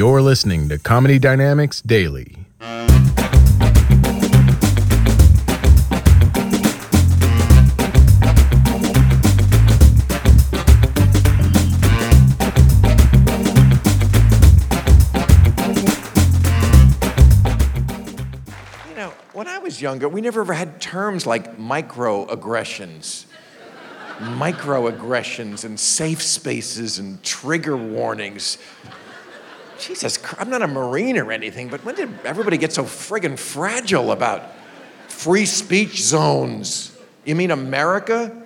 You're listening to Comedy Dynamics Daily. You know, when I was younger, we never ever had terms like microaggressions. microaggressions and safe spaces and trigger warnings. Jesus, I'm not a Marine or anything, but when did everybody get so friggin' fragile about free speech zones? You mean America?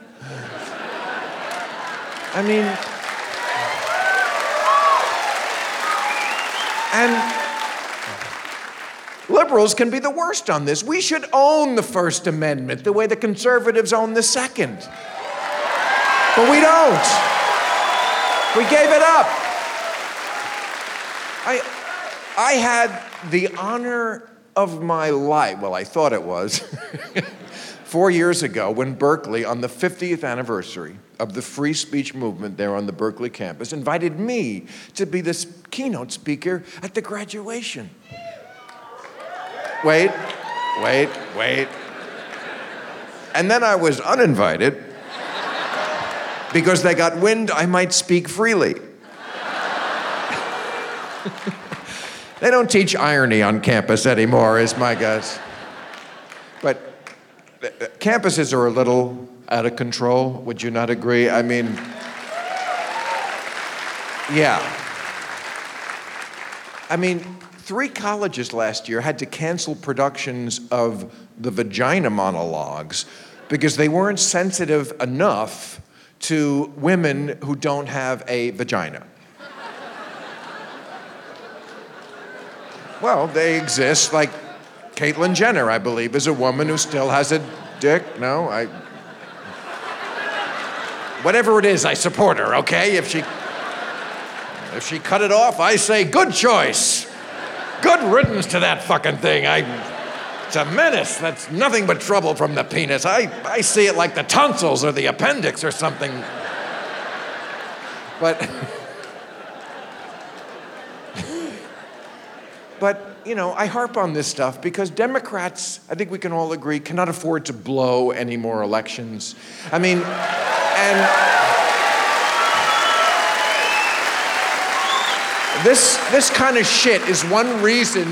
I mean, and liberals can be the worst on this. We should own the First Amendment the way the conservatives own the Second. But we don't. We gave it up. I, I had the honor of my life, well, I thought it was, four years ago when Berkeley, on the 50th anniversary of the free speech movement there on the Berkeley campus, invited me to be the keynote speaker at the graduation. Wait, wait, wait. And then I was uninvited because they got wind I might speak freely. They don't teach irony on campus anymore, is my guess. But uh, campuses are a little out of control. Would you not agree? I mean, yeah. I mean, three colleges last year had to cancel productions of the vagina monologues because they weren't sensitive enough to women who don't have a vagina. Well, they exist. Like Caitlyn Jenner, I believe, is a woman who still has a dick. No, I. Whatever it is, I support her. Okay, if she if she cut it off, I say good choice. Good riddance to that fucking thing. I. It's a menace. That's nothing but trouble from the penis. I, I see it like the tonsils or the appendix or something. But. But, you know, I harp on this stuff because Democrats, I think we can all agree, cannot afford to blow any more elections. I mean, and this, this kind of shit is one reason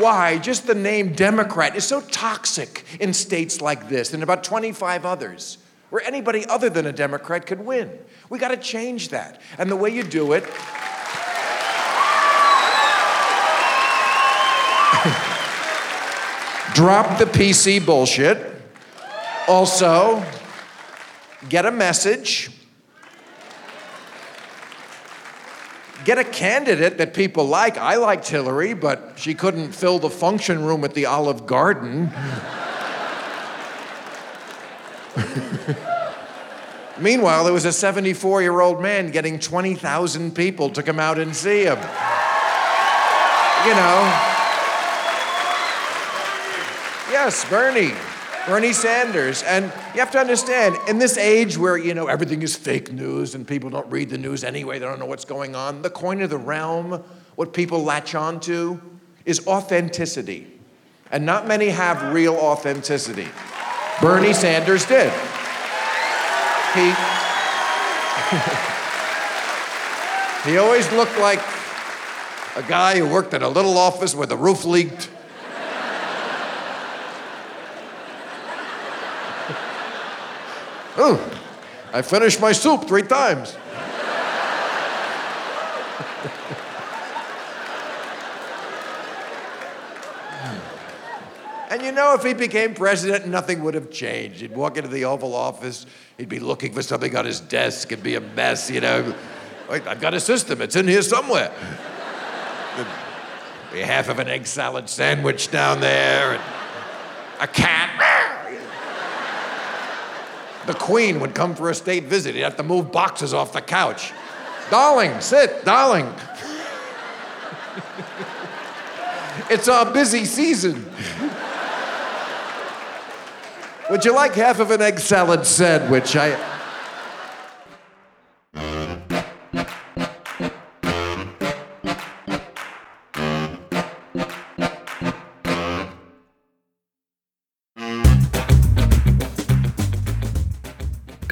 why just the name Democrat is so toxic in states like this and about 25 others, where anybody other than a Democrat could win. We got to change that. And the way you do it Drop the PC bullshit. Also, get a message. Get a candidate that people like. I liked Hillary, but she couldn't fill the function room at the Olive Garden. Meanwhile, there was a 74 year old man getting 20,000 people to come out and see him. You know. Yes, Bernie. Bernie Sanders. And you have to understand, in this age where, you know, everything is fake news and people don't read the news anyway, they don't know what's going on, the coin of the realm, what people latch on to, is authenticity. And not many have real authenticity. Bernie Sanders did. He, he always looked like a guy who worked in a little office where the roof leaked. Oh, I finished my soup three times. And you know, if he became president, nothing would have changed. He'd walk into the Oval Office, he'd be looking for something on his desk, it'd be a mess, you know. I've got a system, it's in here somewhere. Be half of an egg salad sandwich down there, and a cat. The Queen would come for a state visit. He'd have to move boxes off the couch. darling, sit, darling. it's our busy season. Would you like half of an egg salad sandwich? I.